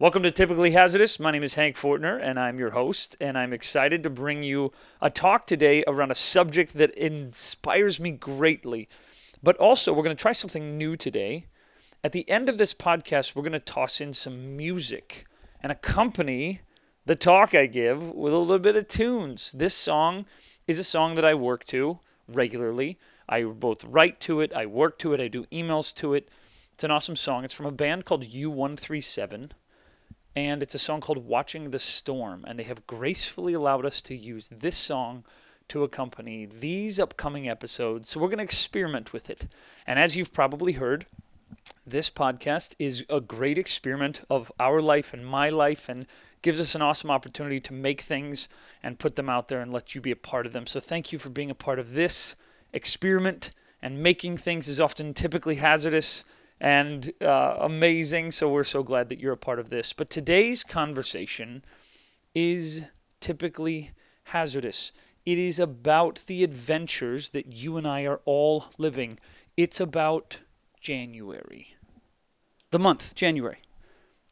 Welcome to Typically Hazardous. My name is Hank Fortner, and I'm your host. And I'm excited to bring you a talk today around a subject that inspires me greatly. But also, we're going to try something new today. At the end of this podcast, we're going to toss in some music and accompany the talk I give with a little bit of tunes. This song is a song that I work to regularly. I both write to it, I work to it, I do emails to it. It's an awesome song. It's from a band called U137 and it's a song called Watching the Storm. And they have gracefully allowed us to use this song to accompany these upcoming episodes. So we're going to experiment with it. And as you've probably heard, this podcast is a great experiment of our life and my life and gives us an awesome opportunity to make things and put them out there and let you be a part of them. So thank you for being a part of this experiment. And making things is often typically hazardous and uh, amazing. So we're so glad that you're a part of this. But today's conversation is typically hazardous. It is about the adventures that you and I are all living. It's about January. The month, January.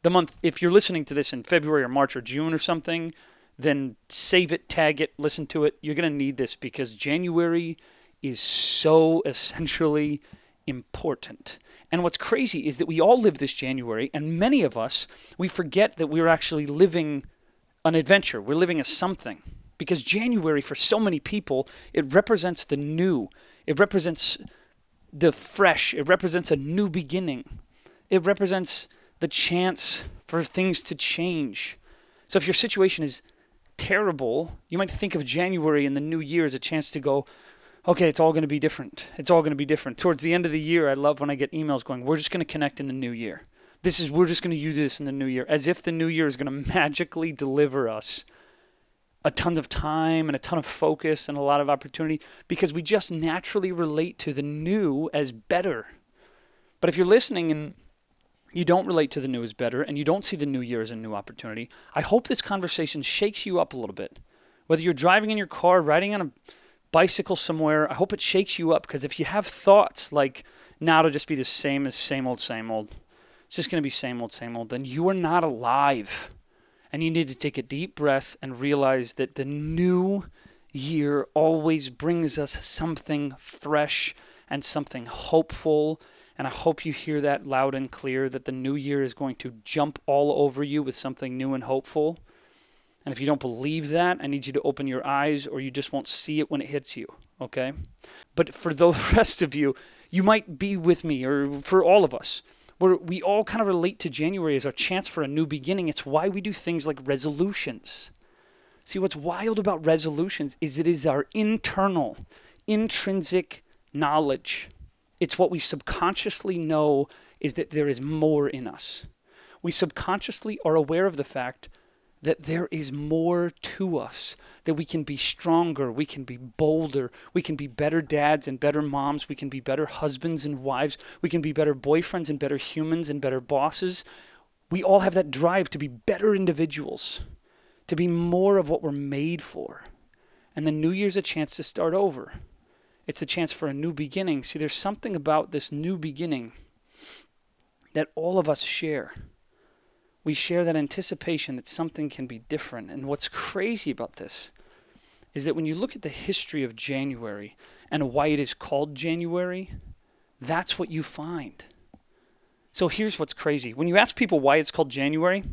The month, if you're listening to this in February or March or June or something, then save it, tag it, listen to it. You're going to need this because January is so essentially important. And what's crazy is that we all live this January, and many of us, we forget that we're actually living an adventure. We're living a something. Because January, for so many people, it represents the new, it represents the fresh, it represents a new beginning, it represents the chance for things to change. So if your situation is terrible, you might think of January and the new year as a chance to go, okay, it's all going to be different. It's all going to be different. Towards the end of the year, I love when I get emails going, we're just going to connect in the new year. This is, we're just going to use this in the new year, as if the new year is going to magically deliver us a ton of time and a ton of focus and a lot of opportunity because we just naturally relate to the new as better. But if you're listening and you don't relate to the new as better and you don't see the new year as a new opportunity, I hope this conversation shakes you up a little bit. Whether you're driving in your car, riding on a bicycle somewhere. I hope it shakes you up because if you have thoughts like, now it'll just be the same as same old, same old, it's just going to be same old, same old, then you are not alive. And you need to take a deep breath and realize that the new year always brings us something fresh and something hopeful. And I hope you hear that loud and clear that the new year is going to jump all over you with something new and hopeful. And if you don't believe that, I need you to open your eyes or you just won't see it when it hits you, okay? But for the rest of you, you might be with me or for all of us where we all kind of relate to January as our chance for a new beginning. It's why we do things like resolutions. See, what's wild about resolutions is it is our internal, intrinsic knowledge. It's what we subconsciously know is that there is more in us. We subconsciously are aware of the fact that there is more to us, that we can be stronger, we can be bolder, we can be better dads and better moms, we can be better husbands and wives, we can be better boyfriends and better humans and better bosses. We all have that drive to be better individuals, to be more of what we're made for. And the new year's a chance to start over. It's a chance for a new beginning. See, there's something about this new beginning that all of us share we share that anticipation that something can be different. And what's crazy about this is that when you look at the history of January and why it is called January, that's what you find. So here's what's crazy. When you ask people why it's called January,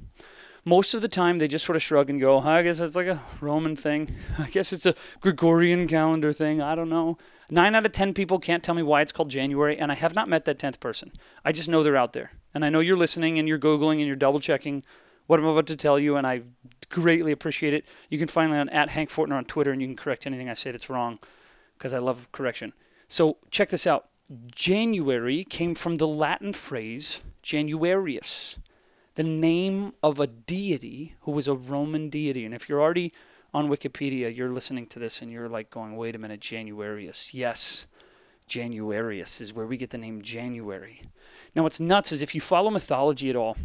most of the time they just sort of shrug and go, oh, I guess it's like a Roman thing. I guess it's a Gregorian calendar thing. I don't know. Nine out of 10 people can't tell me why it's called January, and I have not met that 10th person. I just know they're out there. And I know you're listening and you're Googling and you're double checking what I'm about to tell you, and I greatly appreciate it. You can find me on at Hank Fortner on Twitter, and you can correct anything I say that's wrong because I love correction. So check this out. January came from the Latin phrase Januarius, the name of a deity who was a Roman deity. And if you're already on Wikipedia, you're listening to this and you're like going, wait a minute, Januarius. Yes, Januarius is where we get the name January. Now, what's nuts is if you follow mythology at all,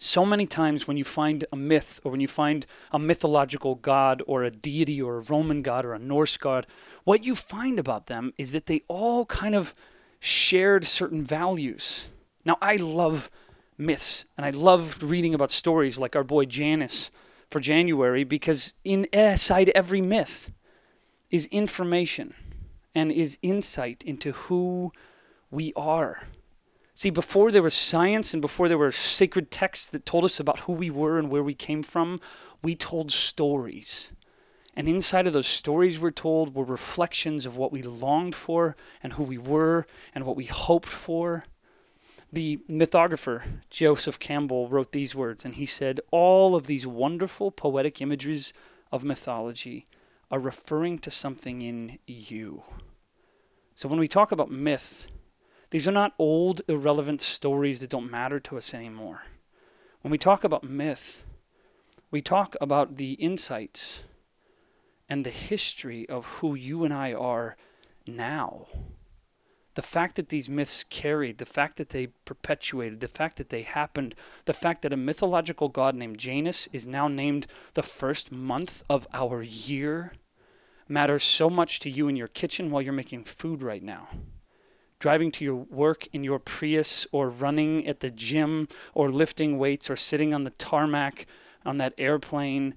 so many times when you find a myth or when you find a mythological god or a deity or a Roman god or a Norse god, what you find about them is that they all kind of shared certain values. Now, I love myths. And I loved reading about stories like our boy Janus for January because inside eh, every myth is information and is insight into who we are. See, before there was science and before there were sacred texts that told us about who we were and where we came from, we told stories. And inside of those stories we're told were reflections of what we longed for and who we were and what we hoped for. The mythographer Joseph Campbell wrote these words, and he said, All of these wonderful poetic images of mythology are referring to something in you. So when we talk about myth, these are not old, irrelevant stories that don't matter to us anymore. When we talk about myth, we talk about the insights and the history of who you and I are now the fact that these myths carried, the fact that they perpetuated, the fact that they happened, the fact that a mythological god named Janus is now named the first month of our year matters so much to you in your kitchen while you're making food right now. Driving to your work in your Prius, or running at the gym, or lifting weights, or sitting on the tarmac on that airplane.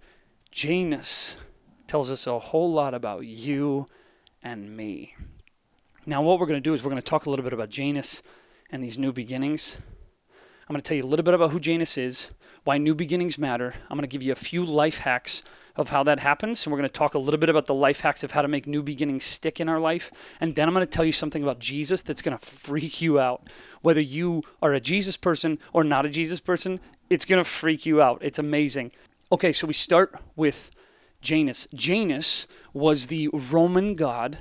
Janus tells us a whole lot about you and me. Now, what we're going to do is we're going to talk a little bit about Janus and these new beginnings. I'm going to tell you a little bit about who Janus is, why new beginnings matter. I'm going to give you a few life hacks of how that happens. And we're going to talk a little bit about the life hacks of how to make new beginnings stick in our life. And then I'm going to tell you something about Jesus that's going to freak you out. Whether you are a Jesus person or not a Jesus person, it's going to freak you out. It's amazing. Okay, so we start with Janus. Janus was the Roman god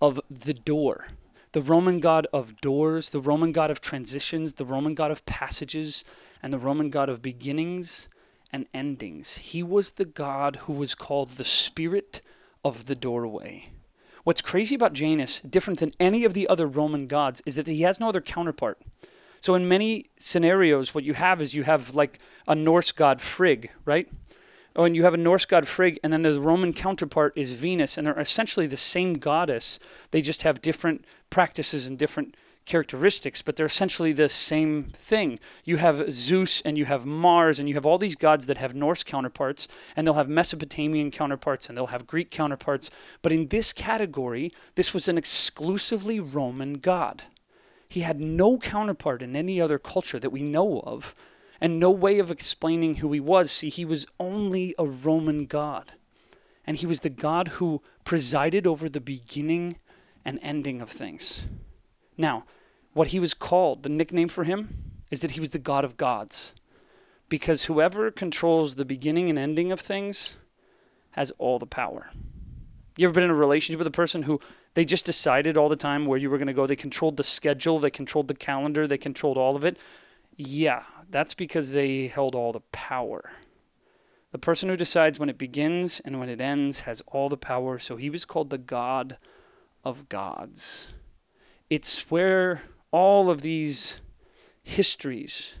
of the door, the Roman god of doors, the Roman god of transitions, the Roman god of passages, and the Roman god of beginnings and endings. He was the god who was called the spirit of the doorway. What's crazy about Janus, different than any of the other Roman gods, is that he has no other counterpart. So in many scenarios, what you have is you have like a Norse god Frigg, right? Oh, and you have a Norse god Frigg, and then the Roman counterpart is Venus, and they're essentially the same goddess. They just have different practices and different characteristics, but they're essentially the same thing. You have Zeus and you have Mars, and you have all these gods that have Norse counterparts, and they'll have Mesopotamian counterparts, and they'll have Greek counterparts. But in this category, this was an exclusively Roman god. He had no counterpart in any other culture that we know of and no way of explaining who he was. See, he was only a Roman god. And he was the God who presided over the beginning and ending of things. Now, what he was called, the nickname for him, is that he was the God of gods. Because whoever controls the beginning and ending of things has all the power. You ever been in a relationship with a person who they just decided all the time where you were going to go? They controlled the schedule, they controlled the calendar, they controlled all of it. Yeah, that's because they held all the power. The person who decides when it begins and when it ends has all the power, so he was called the God of gods. It's where all of these histories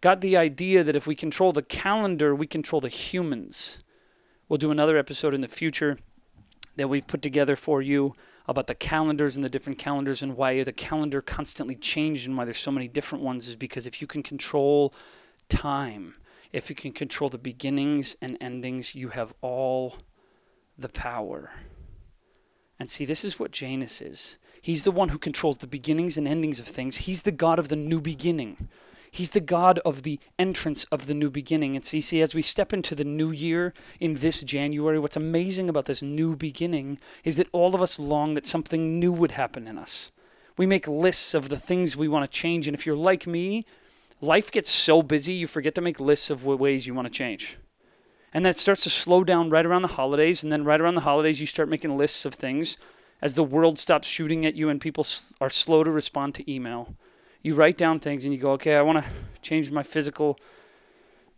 got the idea that if we control the calendar, we control the humans. We'll do another episode in the future that we've put together for you about the calendars and the different calendars and why the calendar constantly changed and why there's so many different ones is because if you can control time, if you can control the beginnings and endings, you have all the power. And see, this is what Janus is. He's the one who controls the beginnings and endings of things. He's the God of the new beginning. He's the God of the entrance of the new beginning. And see, see, as we step into the new year in this January, what's amazing about this new beginning is that all of us long that something new would happen in us. We make lists of the things we want to change. And if you're like me, life gets so busy, you forget to make lists of what ways you want to change. And that starts to slow down right around the holidays. And then right around the holidays, you start making lists of things as the world stops shooting at you and people are slow to respond to email you write down things and you go, okay, I want to change my physical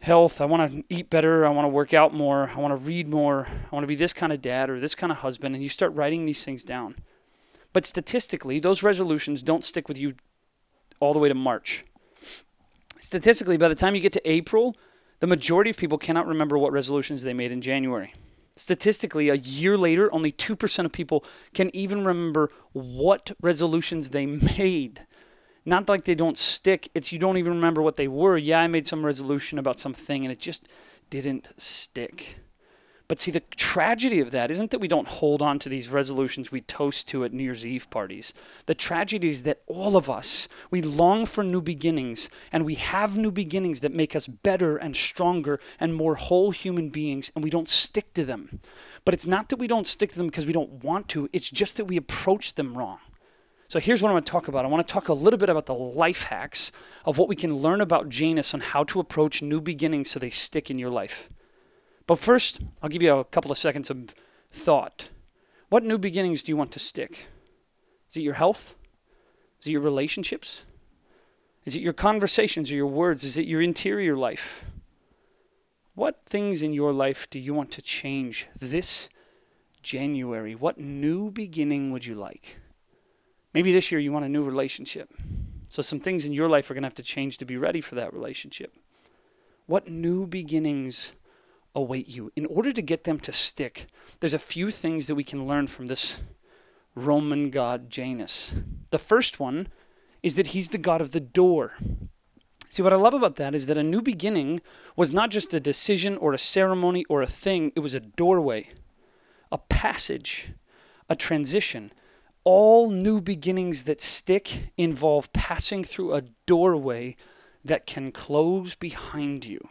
health. I want to eat better. I want to work out more. I want to read more. I want to be this kind of dad or this kind of husband. And you start writing these things down. But statistically, those resolutions don't stick with you all the way to March. Statistically, by the time you get to April, the majority of people cannot remember what resolutions they made in January. Statistically, a year later, only 2% of people can even remember what resolutions they made not like they don't stick. It's you don't even remember what they were. Yeah, I made some resolution about something and it just didn't stick. But see, the tragedy of that isn't that we don't hold on to these resolutions we toast to at New Year's Eve parties. The tragedy is that all of us, we long for new beginnings, and we have new beginnings that make us better and stronger and more whole human beings, and we don't stick to them. But it's not that we don't stick to them because we don't want to, it's just that we approach them wrong. So here's what I want to talk about. I want to talk a little bit about the life hacks of what we can learn about Janus on how to approach new beginnings so they stick in your life. But first, I'll give you a couple of seconds of thought. What new beginnings do you want to stick? Is it your health? Is it your relationships? Is it your conversations or your words? Is it your interior life? What things in your life do you want to change this January? What new beginning would you like? Maybe this year you want a new relationship. So some things in your life are going to have to change to be ready for that relationship. What new beginnings await you? In order to get them to stick, there's a few things that we can learn from this Roman god Janus. The first one is that he's the god of the door. See, what I love about that is that a new beginning was not just a decision or a ceremony or a thing, it was a doorway, a passage, a transition all new beginnings that stick involve passing through a doorway that can close behind you.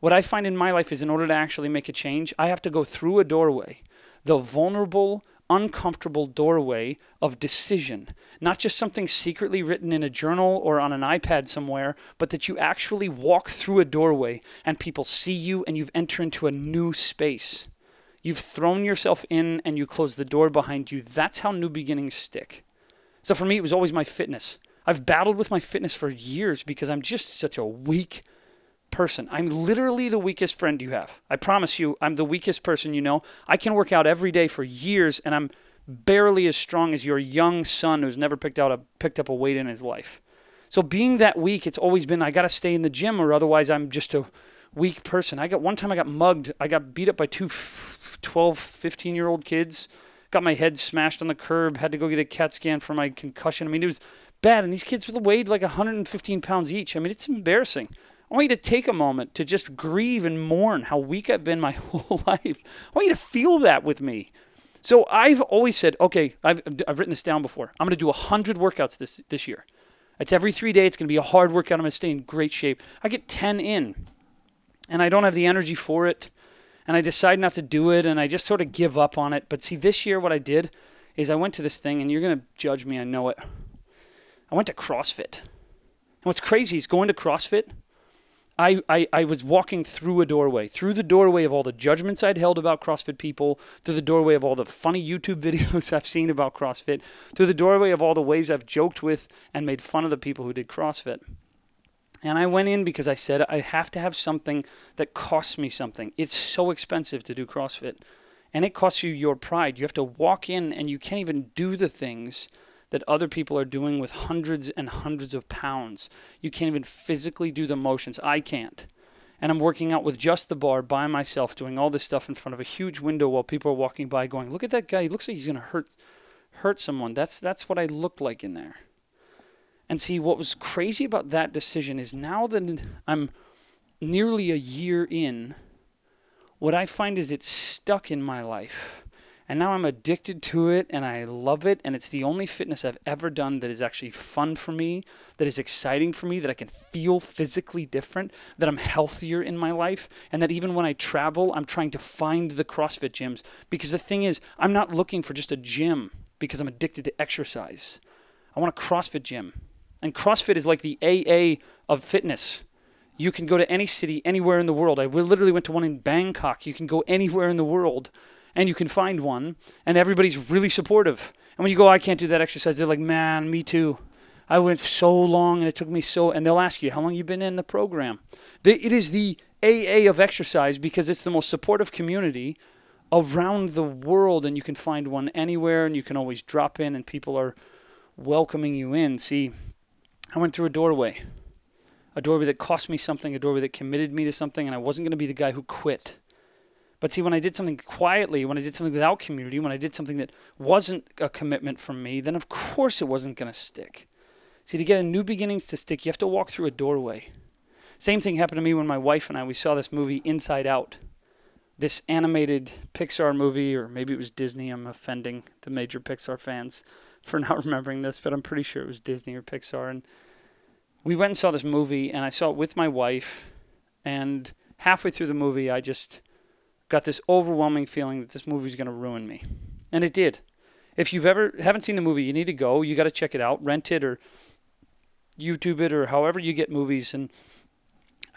What I find in my life is in order to actually make a change, I have to go through a doorway, the vulnerable, uncomfortable doorway of decision. Not just something secretly written in a journal or on an iPad somewhere, but that you actually walk through a doorway and people see you and you've entered into a new space. You've thrown yourself in and you close the door behind you. That's how new beginnings stick. So for me, it was always my fitness. I've battled with my fitness for years because I'm just such a weak person. I'm literally the weakest friend you have. I promise you, I'm the weakest person you know. I can work out every day for years and I'm barely as strong as your young son who's never picked out a picked up a weight in his life. So being that weak, it's always been I got to stay in the gym or otherwise I'm just a weak person. I got one time I got mugged. I got beat up by two 12, 15 year old kids. Got my head smashed on the curb. Had to go get a CAT scan for my concussion. I mean, it was bad. And these kids weighed like 115 pounds each. I mean, it's embarrassing. I want you to take a moment to just grieve and mourn how weak I've been my whole life. I want you to feel that with me. So I've always said, okay, I've, I've written this down before. I'm going to do 100 workouts this, this year. It's every three days. It's going to be a hard workout. I'm going to stay in great shape. I get 10 in, and I don't have the energy for it and I decide not to do it and I just sort of give up on it. But see, this year what I did is I went to this thing, and you're going to judge me, I know it. I went to CrossFit. And what's crazy is going to CrossFit, I, I, I was walking through a doorway, through the doorway of all the judgments I'd held about CrossFit people, through the doorway of all the funny YouTube videos I've seen about CrossFit, through the doorway of all the ways I've joked with and made fun of the people who did CrossFit. And I went in because I said I have to have something that costs me something. It's so expensive to do CrossFit. And it costs you your pride. You have to walk in and you can't even do the things that other people are doing with hundreds and hundreds of pounds. You can't even physically do the motions. I can't. And I'm working out with just the bar by myself, doing all this stuff in front of a huge window while people are walking by going, Look at that guy. He looks like he's gonna hurt hurt someone. That's that's what I look like in there. And see, what was crazy about that decision is now that I'm nearly a year in, what I find is it's stuck in my life. And now I'm addicted to it and I love it. And it's the only fitness I've ever done that is actually fun for me, that is exciting for me, that I can feel physically different, that I'm healthier in my life. And that even when I travel, I'm trying to find the CrossFit gyms. Because the thing is, I'm not looking for just a gym because I'm addicted to exercise. I want a CrossFit gym. And CrossFit is like the AA of fitness. You can go to any city, anywhere in the world. I literally went to one in Bangkok. You can go anywhere in the world and you can find one, and everybody's really supportive. And when you go, oh, I can't do that exercise, they're like, man, me too. I went so long and it took me so, and they'll ask you, how long you been in the program? it is the AA of exercise because it's the most supportive community around the world, and you can find one anywhere, and you can always drop in, and people are welcoming you in. See, I went through a doorway, a doorway that cost me something, a doorway that committed me to something, and I wasn't going to be the guy who quit. But see, when I did something quietly, when I did something without community, when I did something that wasn't a commitment from me, then of course it wasn't going to stick. See, to get a new beginnings to stick, you have to walk through a doorway. Same thing happened to me when my wife and I we saw this movie Inside Out. This animated Pixar movie, or maybe it was Disney. I'm offending the major Pixar fans for not remembering this, but I'm pretty sure it was Disney or Pixar. And we went and saw this movie, and I saw it with my wife. And halfway through the movie, I just got this overwhelming feeling that this movie is going to ruin me, and it did. If you've ever haven't seen the movie, you need to go. You got to check it out, rent it, or YouTube it, or however you get movies. And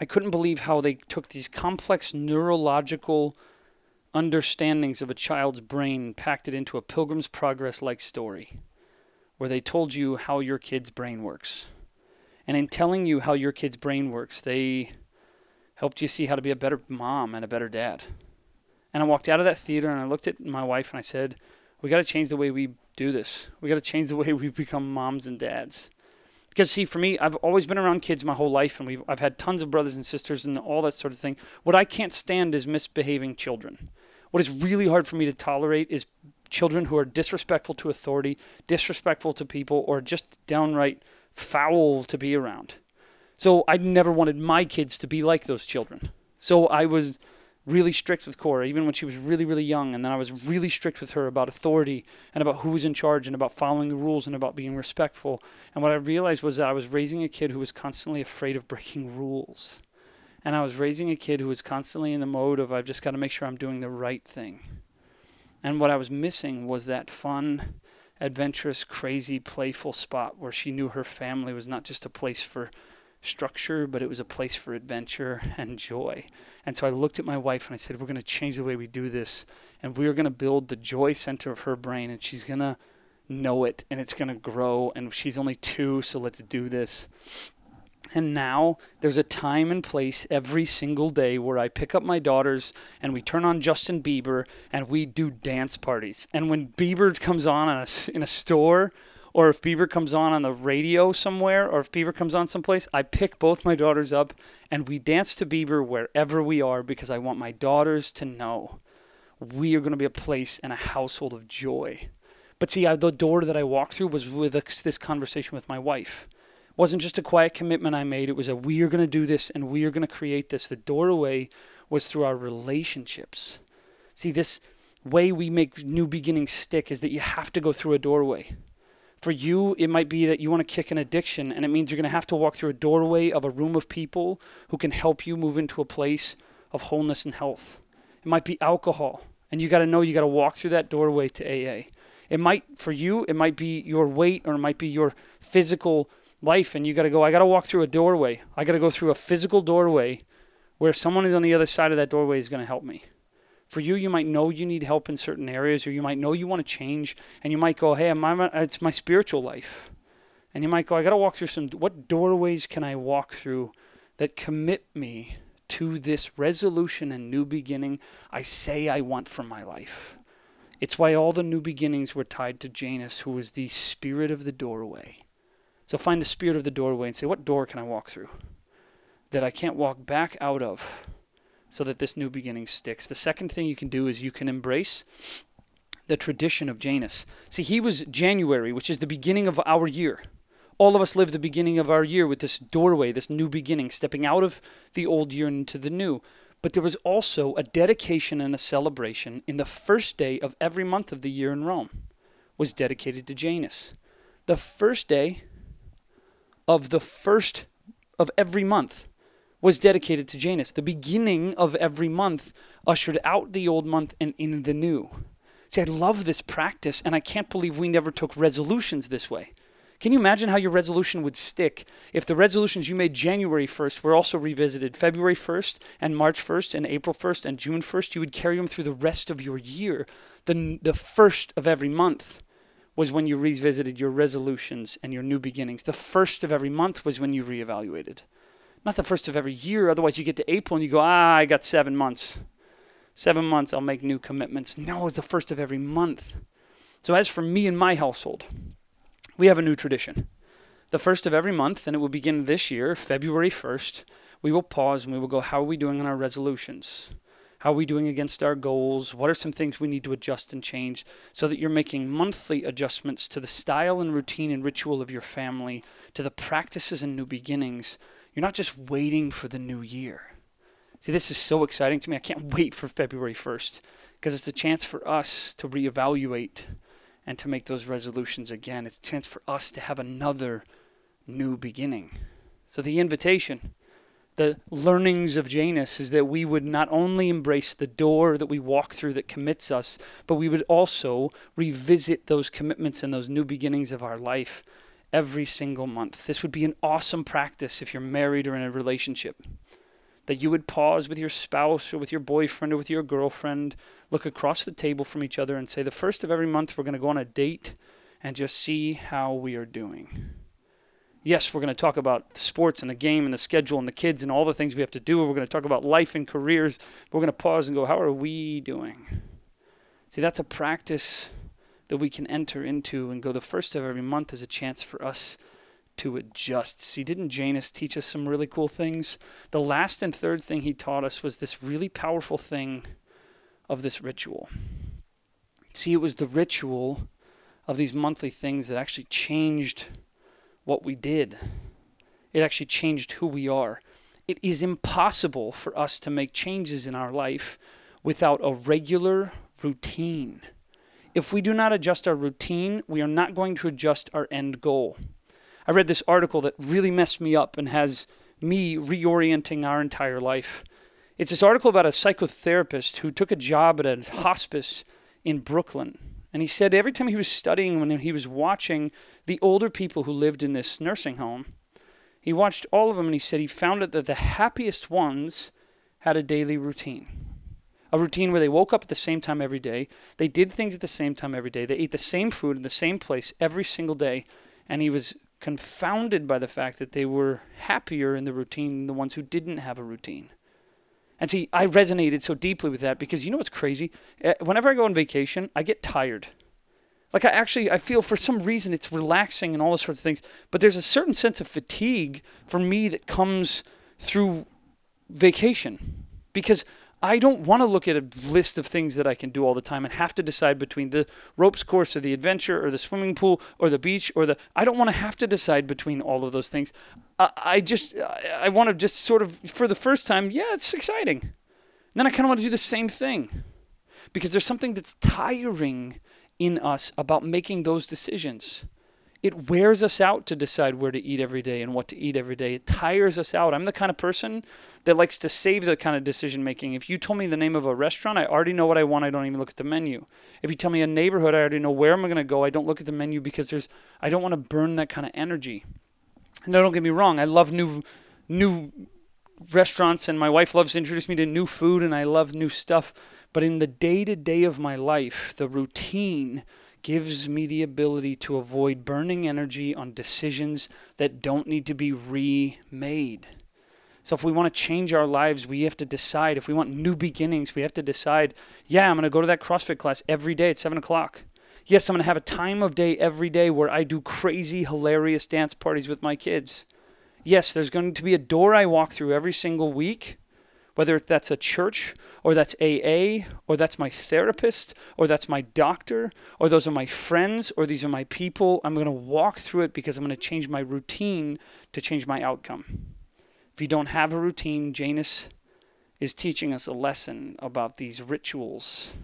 I couldn't believe how they took these complex neurological understandings of a child's brain, and packed it into a Pilgrim's Progress like story, where they told you how your kid's brain works. And in telling you how your kid's brain works, they helped you see how to be a better mom and a better dad. And I walked out of that theater and I looked at my wife and I said, We got to change the way we do this. We got to change the way we become moms and dads. Because see, for me, I've always been around kids my whole life, and we've I've had tons of brothers and sisters and all that sort of thing. What I can't stand is misbehaving children. What is really hard for me to tolerate is children who are disrespectful to authority, disrespectful to people, or just downright foul to be around. So I never wanted my kids to be like those children. So I was really strict with Cora, even when she was really, really young. And then I was really strict with her about authority and about who was in charge and about following the rules and about being respectful. And what I realized was that I was raising a kid who was constantly afraid of breaking rules. And I was raising a kid who was constantly in the mode of, I've just got to make sure I'm doing the right thing. And what I was missing was that fun, adventurous, crazy, playful spot where she knew her family was not just a place for structure, but it was a place for adventure and joy. And so I looked at my wife and I said, We're going to change the way we do this. And we're going to build the joy center of her brain, and she's going to know it, and it's going to grow. And she's only two, so let's do this. And now there's a time and place every single day where I pick up my daughters and we turn on Justin Bieber and we do dance parties. And when Bieber comes on in a, in a store or if Bieber comes on on the radio somewhere, or if Bieber comes on someplace, I pick both my daughters up and we dance to Bieber wherever we are because I want my daughters to know we are going to be a place and a household of joy. But see, I, the door that I walked through was with this conversation with my wife. Wasn't just a quiet commitment I made. It was a we are going to do this and we are going to create this. The doorway was through our relationships. See, this way we make new beginnings stick is that you have to go through a doorway. For you, it might be that you want to kick an addiction, and it means you're going to have to walk through a doorway of a room of people who can help you move into a place of wholeness and health. It might be alcohol, and you got to know you got to walk through that doorway to AA. It might, for you, it might be your weight or it might be your physical life, and you got to go, I got to walk through a doorway. I got to go through a physical doorway where someone is on the other side of that doorway is going to help me. For you, you might know you need help in certain areas, or you might know you want to change, and you might go, "Hey, my, it's my spiritual life," and you might go, "I got to walk through some. What doorways can I walk through that commit me to this resolution and new beginning I say I want for my life?" It's why all the new beginnings were tied to Janus, who was the spirit of the doorway. So find the spirit of the doorway and say, "What door can I walk through that I can't walk back out of?" so that this new beginning sticks. The second thing you can do is you can embrace the tradition of Janus. See, he was January, which is the beginning of our year. All of us live the beginning of our year with this doorway, this new beginning, stepping out of the old year into the new. But there was also a dedication and a celebration in the first day of every month of the year in Rome was dedicated to Janus. The first day of the first of every month was dedicated to Janus. The beginning of every month ushered out the old month and in the new. See, I love this practice, and I can't believe we never took resolutions this way. Can you imagine how your resolution would stick if the resolutions you made January 1st were also revisited February 1st and March 1st and April 1st and June 1st? You would carry them through the rest of your year. The, the first of every month was when you revisited your resolutions and your new beginnings. The first of every month was when you reevaluated. Not the first of every year. Otherwise, you get to April and you go, ah, I got seven months. Seven months, I'll make new commitments. No, it's the first of every month. So, as for me and my household, we have a new tradition. The first of every month, and it will begin this year, February 1st, we will pause and we will go, How are we doing on our resolutions? How are we doing against our goals? What are some things we need to adjust and change so that you're making monthly adjustments to the style and routine and ritual of your family, to the practices and new beginnings? You're not just waiting for the new year. See, this is so exciting to me. I can't wait for February 1st because it's a chance for us to reevaluate and to make those resolutions again. It's a chance for us to have another new beginning. So, the invitation, the learnings of Janus is that we would not only embrace the door that we walk through that commits us, but we would also revisit those commitments and those new beginnings of our life every single month. This would be an awesome practice if you're married or in a relationship that you would pause with your spouse or with your boyfriend or with your girlfriend, look across the table from each other and say, the first of every month, we're going to go on a date and just see how we are doing. Yes, we're going to talk about sports and the game and the schedule and the kids and all the things we have to do. We're going to talk about life and careers. We're going to pause and go, how are we doing? See, that's a practice that we can enter into and go the first of every month is a chance for us to adjust. See, didn't Janus teach us some really cool things? The last and third thing he taught us was this really powerful thing of this ritual. See, it was the ritual of these monthly things that actually changed what we did. It actually changed who we are. It is impossible for us to make changes in our life without a regular routine. If we do not adjust our routine, we are not going to adjust our end goal. I read this article that really messed me up and has me reorienting our entire life. It's this article about a psychotherapist who took a job at a hospice in Brooklyn. And he said every time he was studying, when he was watching the older people who lived in this nursing home, he watched all of them and he said he found it that the happiest ones had a daily routine. A routine where they woke up at the same time every day, they did things at the same time every day, they ate the same food in the same place every single day, and he was confounded by the fact that they were happier in the routine than the ones who didn't have a routine. And see, I resonated so deeply with that because you know what's crazy? Eh, whenever I go on vacation, I get tired. Like I actually I feel for some reason it's relaxing and all those sorts of things, but there's a certain sense of fatigue for me that comes through vacation because I don't want to look at a list of things that I can do all the time and have to decide between the ropes course or the adventure or the swimming pool or the beach or the. I don't want to have to decide between all of those things. I, I just, I, I want to just sort of, for the first time, yeah, it's exciting. And then I kind of want to do the same thing because there's something that's tiring in us about making those decisions. It wears us out to decide where to eat every day and what to eat every day. It tires us out. I'm the kind of person that likes to save the kind of decision making. If you told me the name of a restaurant, I already know what I want. I don't even look at the menu. If you tell me a neighborhood, I already know where I'm going to go. I don't look at the menu because there's I don't want to burn that kind of energy. And don't get me wrong, I love new new restaurants and my wife loves to introduce me to new food and I love new stuff. But in the day to day of my life, the routine gives me the ability to avoid burning energy on decisions that don't need to be remade. So if we want to change our lives, we have to decide. If we want new beginnings, we have to decide, yeah, I'm going to go to that CrossFit class every day at 7 o'clock. Yes, I'm going to have a time of day every day where I do crazy, hilarious dance parties with my kids. Yes, there's going to be a door I walk through every single week whether that's a church or that's AA or that's my therapist or that's my doctor or those are my friends or these are my people, I'm going to walk through it because I'm going to change my routine to change my outcome. If you don't have a routine, Janus is teaching us a lesson about these rituals.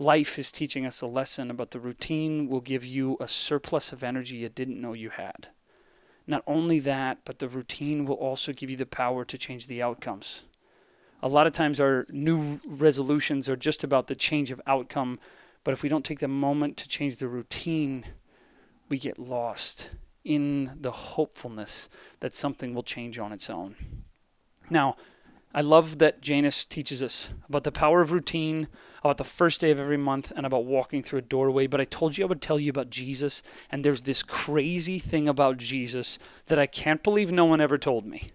Life is teaching us a lesson about the routine will give you a surplus of energy you didn't know you had. Not only that, but the routine will also give you the power to change the outcomes a lot of times our new resolutions are just about the change of outcome. But if we don't take the moment to change the routine, we get lost in the hopefulness that something will change on its own. Now, I love that Janus teaches us about the power of routine, about the first day of every month, and about walking through a doorway. But I told you I would tell you about Jesus, and there's this crazy thing about Jesus that I can't believe no one ever told me.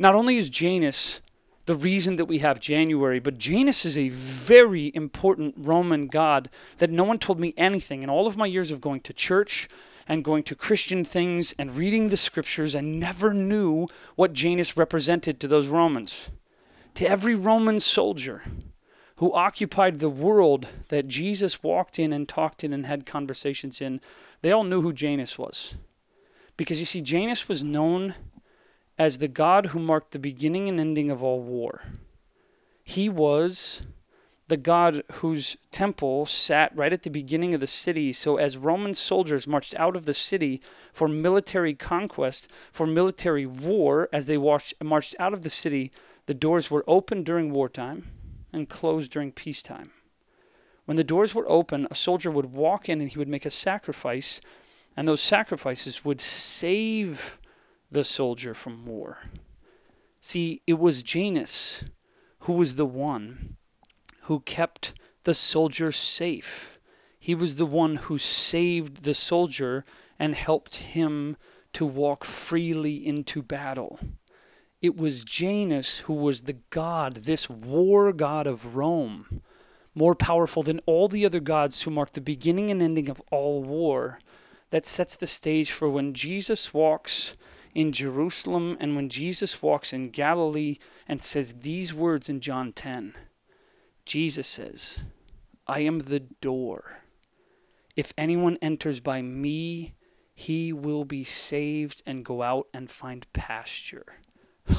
Not only is Janus the reason that we have January. But Janus is a very important Roman god that no one told me anything. In all of my years of going to church and going to Christian things and reading the scriptures, I never knew what Janus represented to those Romans. To every Roman soldier, who occupied the world that Jesus walked in and talked in and had conversations in, they all knew who Janus was. Because you see, Janus was known as the God who marked the beginning and ending of all war. He was the God whose temple sat right at the beginning of the city. So, as Roman soldiers marched out of the city for military conquest, for military war, as they marched out of the city, the doors were open during wartime and closed during peacetime. When the doors were open, a soldier would walk in and he would make a sacrifice, and those sacrifices would save the soldier from war. See, it was Janus who was the one who kept the soldier safe. He was the one who saved the soldier and helped him to walk freely into battle. It was Janus who was the god, this war god of Rome, more powerful than all the other gods who mark the beginning and ending of all war, that sets the stage for when Jesus walks in Jerusalem and when Jesus walks in Galilee and says these words in John 10. Jesus says, I am the door. If anyone enters by me, he will be saved and go out and find pasture.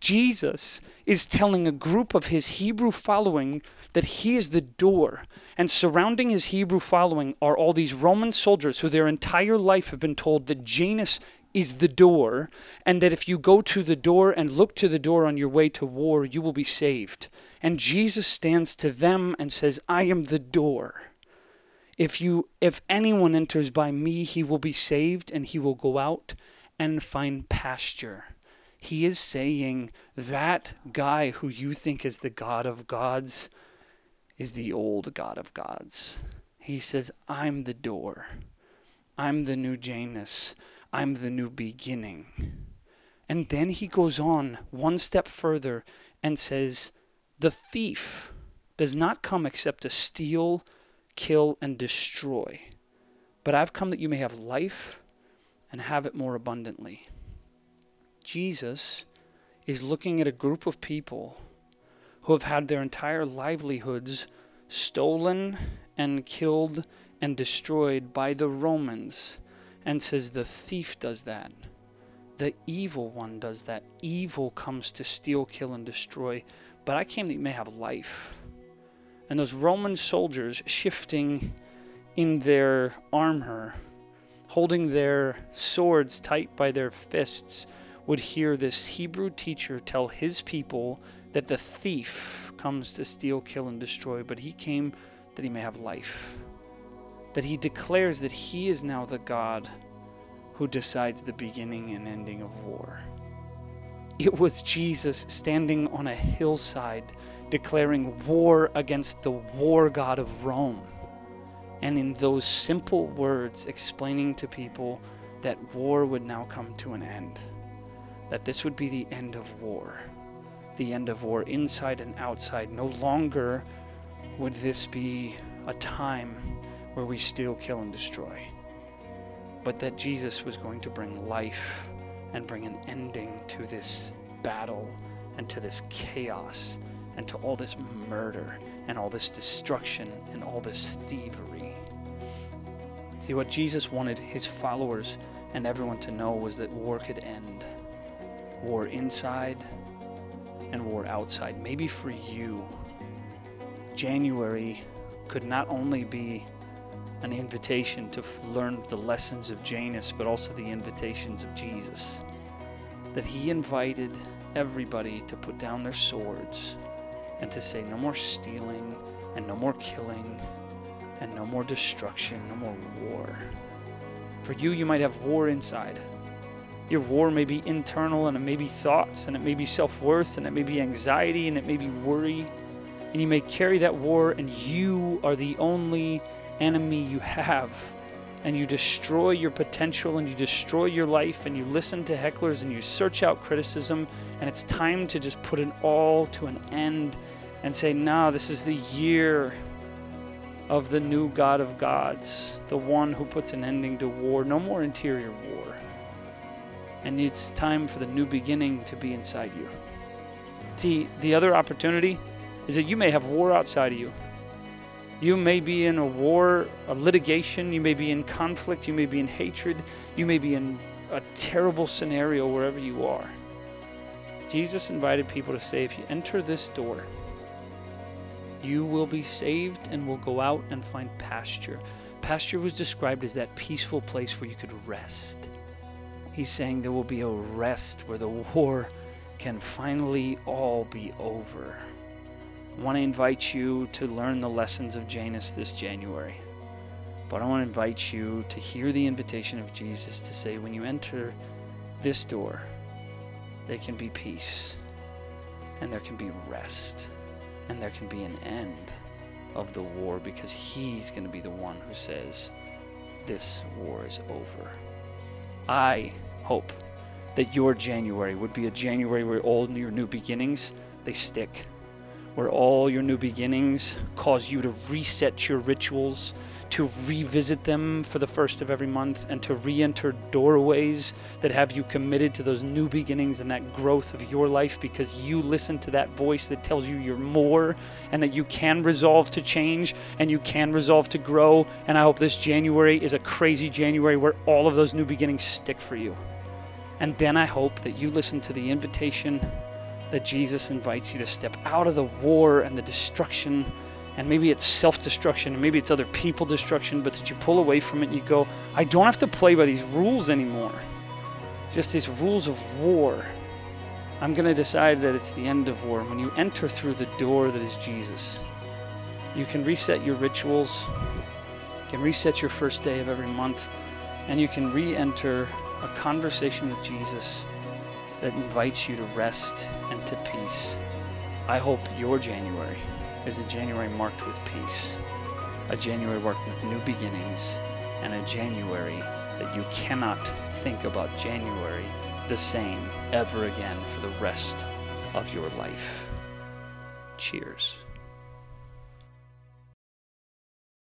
Jesus is telling a group of his Hebrew following that he is the door. And surrounding his Hebrew following are all these Roman soldiers who their entire life have been told that Janus is the door, and that if you go to the door and look to the door on your way to war, you will be saved. And Jesus stands to them and says, I am the door. If you if anyone enters by me, he will be saved and he will go out and find pasture. He is saying that guy who you think is the God of gods is the old God of gods. He says, I'm the door. I'm the new Janus. I'm the new beginning. And then he goes on one step further and says, The thief does not come except to steal, kill, and destroy. But I've come that you may have life and have it more abundantly. Jesus is looking at a group of people who have had their entire livelihoods stolen and killed and destroyed by the Romans and says the thief does that. The evil one does that. Evil comes to steal, kill, and destroy. But I came that you may have life. And those Roman soldiers shifting in their armor, holding their swords tight by their fists, would hear this Hebrew teacher tell his people that the thief comes to steal, kill, and destroy, but he came that he may have life. That he declares that he is now the God who decides the beginning and ending of war. It was Jesus standing on a hillside declaring war against the war god of Rome. And in those simple words, explaining to people that war would now come to an end that this would be the end of war. The end of war inside and outside. No longer would this be a time where we steal, kill, and destroy, but that Jesus was going to bring life and bring an ending to this battle and to this chaos and to all this murder and all this destruction and all this thievery. See, what Jesus wanted his followers and everyone to know was that war could end war inside and war outside. Maybe for you, January could not only be an invitation to learn the lessons of Janus, but also the invitations of Jesus. That he invited everybody to put down their swords and to say, no more stealing and no more killing and no more destruction, no more war. For you, you might have war inside. Your war may be internal and it may be thoughts and it may be self worth and it may be anxiety and it may be worry. And you may carry that war and you are the only enemy you have. And you destroy your potential and you destroy your life and you listen to hecklers and you search out criticism. And it's time to just put it all to an end and say, nah, this is the year of the new God of gods, the one who puts an ending to war. No more interior war. And it's time for the new beginning to be inside you. See, the other opportunity is that you may have war outside of you. You may be in a war, a litigation, you may be in conflict, you may be in hatred, you may be in a terrible scenario wherever you are. Jesus invited people to say, if you enter this door, you will be saved and will go out and find pasture. Pasture was described as that peaceful place where you could rest. He's saying there will be a rest where the war can finally all be over. I want to invite you to learn the lessons of Janus this January. But I want to invite you to hear the invitation of Jesus to say, when you enter this door, there can be peace, and there can be rest, and there can be an end of the war because He's going to be the one who says, This war is over. I hope that your January would be a January where all your new beginnings they stick where all your new beginnings cause you to reset your rituals, to revisit them for the first of every month, and to re enter doorways that have you committed to those new beginnings and that growth of your life because you listen to that voice that tells you you're more and that you can resolve to change and you can resolve to grow. And I hope this January is a crazy January where all of those new beginnings stick for you. And then I hope that you listen to the invitation that Jesus invites you to step out of the war and the destruction. And maybe it's self destruction, and maybe it's other people destruction, but that you pull away from it and you go, I don't have to play by these rules anymore. Just these rules of war. I'm going to decide that it's the end of war. When you enter through the door that is Jesus, you can reset your rituals, you can reset your first day of every month, and you can re enter a conversation with Jesus that invites you to rest and to peace. I hope your January is a January marked with peace, a January marked with new beginnings, and a January that you cannot think about January the same ever again for the rest of your life. Cheers.